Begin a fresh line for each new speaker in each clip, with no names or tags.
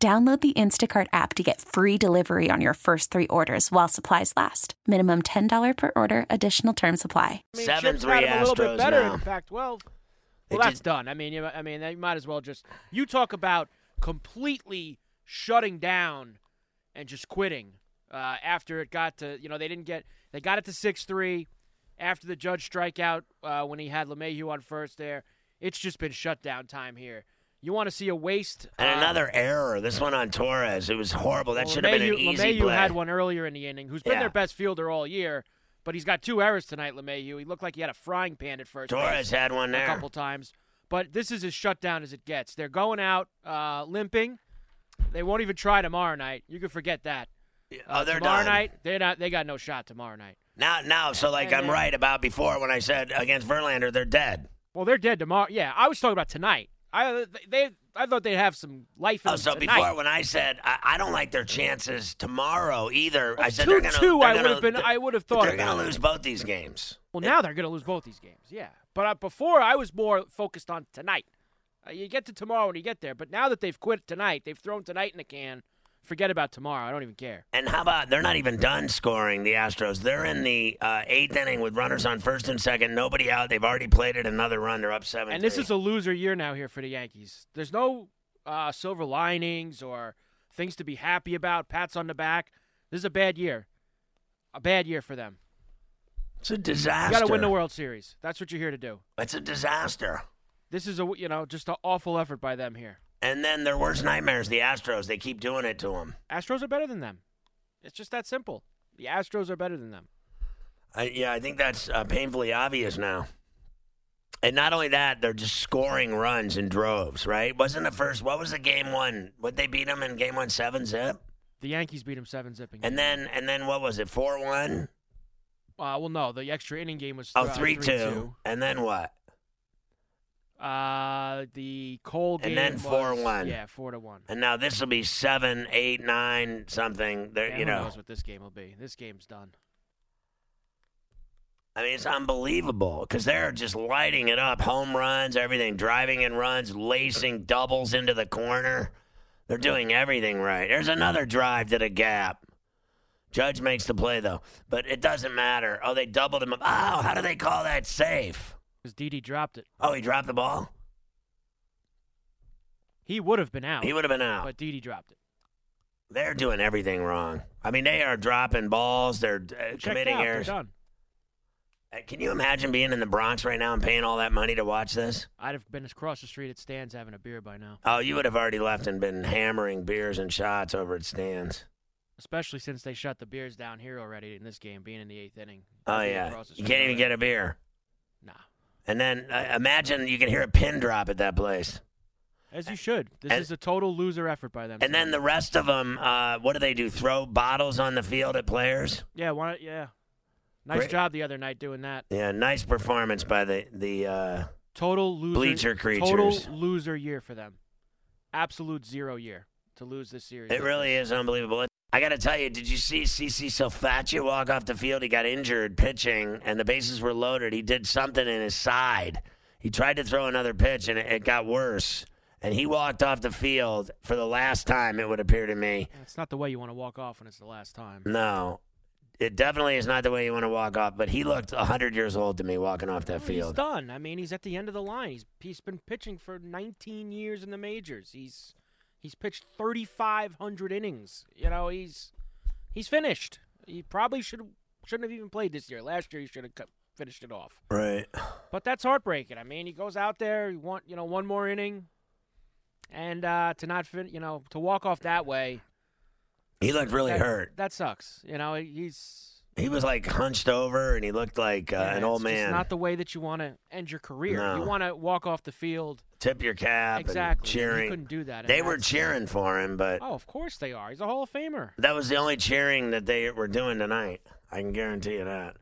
Download the Instacart app to get free delivery on your first three orders while supplies last. Minimum $10 per order, additional term supply.
I mean,
Seven
Chip's
three
got him a little
Astros
bit better
now.
in the Pac-12. Well,
They
that's
just-
done. I mean, you, I mean, you might as well just you talk about completely shutting down and just quitting uh, after it got to you know they didn't get they got it to six three after the judge strikeout uh, when he had LeMahieu on first there. It's just been shutdown time here. You want to see a waste?
And
uh,
another error. This one on Torres. It was horrible. That
well,
should have been an easy
LeMahieu
play.
had one earlier in the inning. Who's been
Yeah.
their best fielder all year, but he's got two errors tonight. LeMahieu. He looked like he had a frying pan at first.
Torres had one there.
a couple times. But this is as shut down as it gets. They're going out uh, limping. They won't even try tomorrow night. You can forget that.
oh, they're
tomorrow
done.
night, they're not. They got no shot tomorrow night.
Now, now, so like I'm right about before when I said against Verlander, they're dead.
Well, they're dead tomorrow. Yeah, I was talking about tonight. I they I thought they'd have some life in
Oh,
them
so
tonight.
before when I said I, I don't like their chances tomorrow either, I said
two
they're gonna.
two,
they're
I would have been. I would have thought
they're gonna lose both these games.
Well, now they're going to lose both these games. Yeah, but uh, before I was more focused on tonight. Uh, you get to tomorrow when you get there, but now that they've quit tonight, they've thrown tonight in the can. Forget about tomorrow. I don't even care.
And how about they're not even done scoring the Astros? They're in the uh, eighth inning with runners on first and second, nobody out. They've already played it another run. They're up seven.
And this is a loser year now here for the Yankees. There's no uh, silver linings or things to be happy about, pats on the back. This is a bad year. A bad year for them.
it's a disaster.
You got to win the World Series. That's what you're here to do.
It's a disaster.
This is a you know just an awful effort by them here.
And then their worst nightmares, the Astros. They keep doing it to them.
Astros are better than them. It's just that simple. The Astros are better than them.
I, yeah, I think that's uh, painfully obvious now. And not only that, they're just scoring runs in droves, right? Wasn't the first? What was the game one? What they beat them in game one, seven zip,
The Yankees beat them seven zipping.
and then and then what was it, four one?
uh, well, no, the extra inning game was
Oh,
uh,
three two,
3-2.
and then what?
Uh, the Cole
And
game
then
was-
4-1.
Yeah, four to one.
And now this will be seven, eight, nine, something. There,
Yeah,
you
who
know.
knows what this game will be? This game's done.
I mean, it's unbelievable because they're just lighting it up. Home runs, everything, driving in runs, lacing doubles into the corner. They're doing everything right. There's another drive to the gap. Judge makes the play though, but it doesn't matter. Oh, they doubled him up. Oh, how do they call that safe?
Because Didi dropped it.
Oh, he dropped the ball.
He would have been out.
He would have been out.
But Didi dropped it.
They're doing everything wrong. I mean, they are dropping balls. They're uh, committing
out. They're
errors.
done.
Uh, Can you imagine being in the Bronx right now and paying all that money to watch this?
I'd have been across the street at Stan's having a beer by now.
Oh, you would have already left and been hammering beers and shots over at Stan's.
Especially since they shut the beers down here already in this game, being in the eighth inning.
Oh yeah, you can't even get a beer.
Nah.
And then uh, imagine you can hear a pin drop at that place.
As you should. This
And-
is a total loser effort by them.
And then the rest of them, uh, what do they do? Throw bottles on the field at players?
yeah, why, yeah. Nice
Great.
job the other night doing that.
Yeah, nice performance by the the. Uh,
Total loser.
Bleacher
Total
creatures.
loser year for them. Absolute zero year to lose this series.
it really is unbelievable. I got to tell you, did you see CC Sabathia walk off the field? He got injured pitching, and the bases were loaded. He did something in his side. He tried to throw another pitch, and it, it got worse. And he walked off the field for the last time. It would appear to me.
It's not the way you want to walk off when it's the last time.
No, it definitely is not the way you want to walk off. But he looked hundred years old to me walking off that
Well, He's
field.
done. I mean, he's at the end of the line. He's he's been pitching for 19 years in the majors. He's he's pitched 3,500 innings. You know, he's he's finished. He probably should shouldn't have even played this year. Last year, he should have cut, finished it off.
Right.
But that's heartbreaking. I mean, he goes out there, you want you know one more inning, and uh, to not fin- you know to walk off that way.
He looked really
that,
hurt.
That sucks. You know, he's
He was like hunched over, and he looked like uh,
yeah,
an old man.
not the way that you want to end your career.
No.
You want to walk off the field
tip your cap
exactly.
cheering.
He couldn't do that.
They were cheering for him, but
Oh, of course they are. He's a Hall of Famer.
that was the only cheering that they were doing tonight. I can guarantee you that.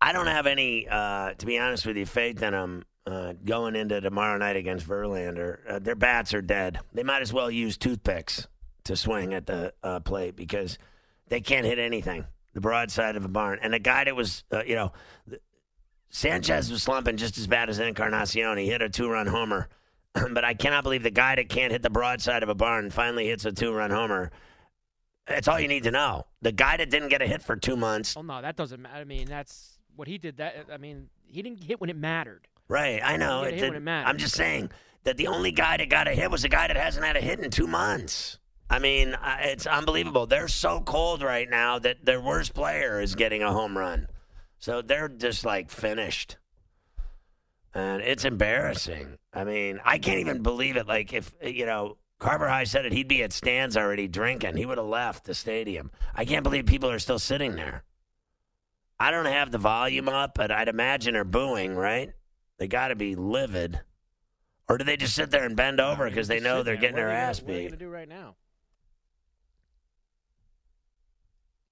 I don't have any, uh, to be honest with you, faith in them uh, going into tomorrow night against Verlander. Uh, their bats are dead. They might as well use toothpicks to swing at the uh, plate because they can't hit anything. The broadside of a barn. And the guy that was, uh, you know, Sanchez was slumping just as bad as Encarnacion. He hit a two run homer. but I cannot believe the guy that can't hit the broadside of a barn finally hits a two run homer. That's all you need to know. The guy that didn't get a hit for two months.
Well, no, that doesn't matter. I mean, that's what he did. That I mean, he didn't hit when it mattered.
Right, I know. It
gotta hit when
did-
it matters.
I'm just saying that the only guy that got a hit was a guy that hasn't had a hit in two months. I mean, it's unbelievable. They're so cold right now that their worst player is getting a home run. So they're just like finished. And it's embarrassing. I mean, I can't even believe it. Like, if, you know, Carver High said it, he'd be at stands already drinking. He would have left the stadium. I can't believe people are still sitting there. I don't have the volume up, but I'd imagine they're booing, right? They got to be livid. Or do they just sit there and bend over because they know they're getting their ass
gonna- What are they
beat?
going to do right now?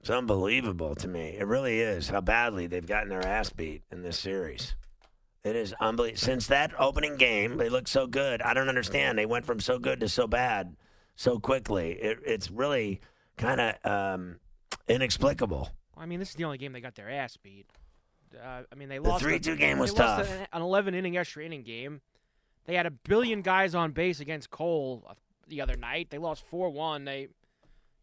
It's unbelievable to me. It really is how badly they've gotten their ass beat in this series. It is unbelievable. Since that opening game, they look so good. I don't understand. They went from so good to so bad so quickly. It, it's really kind of um, inexplicable.
I mean, this is the only game they got their ass beat. Uh, I mean, they
The
lost. The
3-2 game was tough.
An, an 11 inning extra inning game. They had a billion guys on base against Cole uh, the other night. They lost 4-1. They,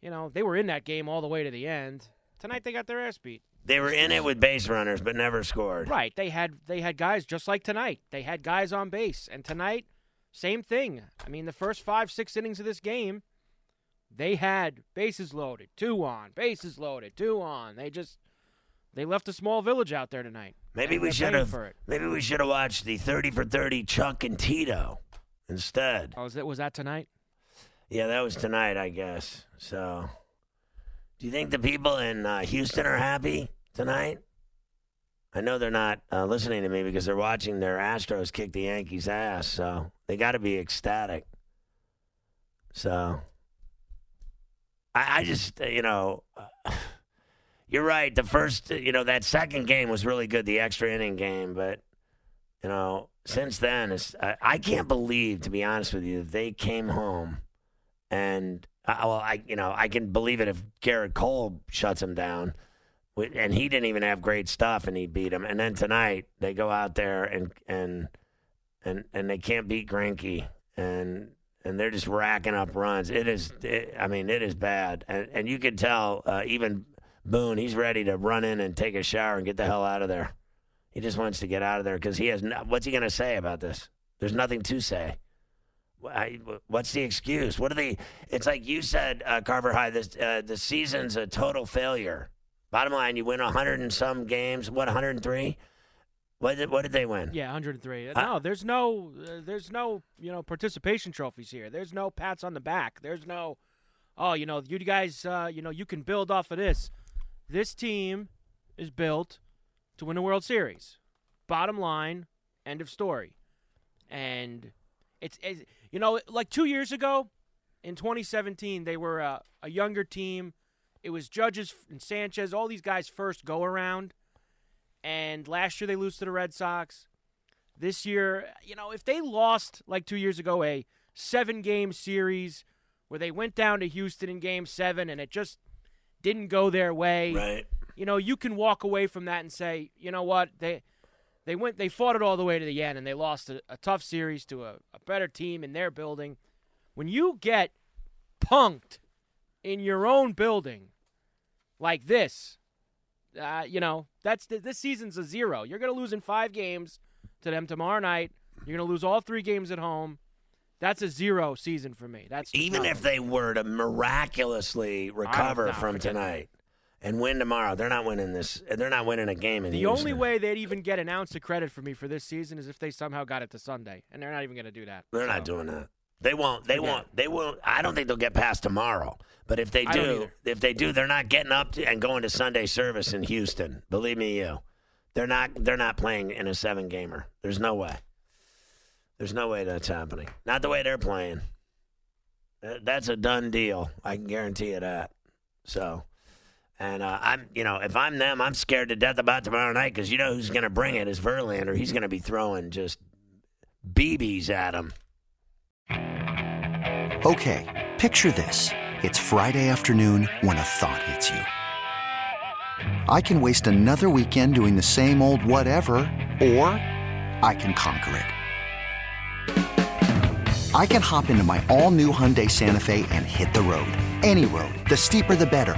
you know, they were in that game all the way to the end. Tonight they got their ass beat.
They were in it with base runners, but never scored.
Right. They had they had guys just like tonight. They had guys on base, and tonight, same thing. I mean, the first five six innings of this game, they had bases loaded, two on, bases loaded, two on. They just they left a small village out there tonight.
Maybe we should have. Maybe we should have watched the thirty for thirty Chuck and Tito instead.
Oh, was that was that tonight?
Yeah, that was tonight, I guess. So, do you think the people in uh, Houston are happy tonight? I know they're not uh, listening to me because they're watching their Astros kick the Yankees' ass. So they got to be ecstatic. So, I, I just, uh, you know, you're right. The first, uh, you know, that second game was really good, the extra inning game, but you know, since then, I, I can't believe, to be honest with you, that they came home and uh, well, I you know I can believe it if Gerrit Cole shuts him down, and he didn't even have great stuff, and he beat him. And then tonight they go out there and and and and they can't beat Greinke, and and they're just racking up runs. It is, it, I mean, it is bad, and and you can tell uh, even Boone, he's ready to run in and take a shower and get the hell out of there. He just wants to get out of there because he has. No, what's he going to say about this? There's nothing to say. I, what's the excuse? What are they? It's like you said, uh, Carver High. This uh, the season's a total failure. Bottom line, you win hundred and some games. What 103? What did what did they win?
Yeah, 103.
Uh,
no, there's no uh, there's no, you know, participation trophies here. There's no pats on the back. There's no oh, you know, you guys uh, you know, you can build off of this. This team is built to win a World Series. Bottom line, end of story. And it's, it's you know, like 2 years ago in 2017, they were a, a younger team. It was Judges and Sanchez, all these guys first go around and last year they lose to the Red Sox. This year, you know, if they lost like two years ago a seven game series where they went down to Houston in game seven and it just didn't go their way,
Right.
you know, you can walk away from that and say, you know what, they they went they fought it all the way to the end and they lost a, a tough series to a, a better team in their building. When you get punked in your own building like this, uh, you know, that's this season's a zero. You're going to lose in five games to them tomorrow night. You're going to lose all three games at home. That's a zero season for me. That's
Even if they were to miraculously recover from tonight and win tomorrow, they're not winning this. They're not winning a game in
the
Houston.
only way they'd even get an ounce of credit for me for this season is if they somehow got it to Sunday, and they're not even going to do that.
They're
So,
not doing that. They won't. They
Forget
won't. They won't. I don't think they'll get past tomorrow. But if they do, if they do, they're not getting up to, and going to Sunday service in Houston. Believe me, you. They're not. They're not playing in a seven gamer. There's no way. There's no way that's happening. Not the way they're playing. That's a done deal. I can guarantee you that. So, and uh, I'm, you know, if I'm them, I'm scared to death about tomorrow night because you know who's going to bring it is Verlander. He's going to be throwing just BBs at him.
Okay, picture this. It's Friday afternoon when a thought hits you. I can waste another weekend doing the same old whatever, or I can conquer it. I can hop into my all new Hyundai Santa Fe and hit the road. Any road. The steeper, the better.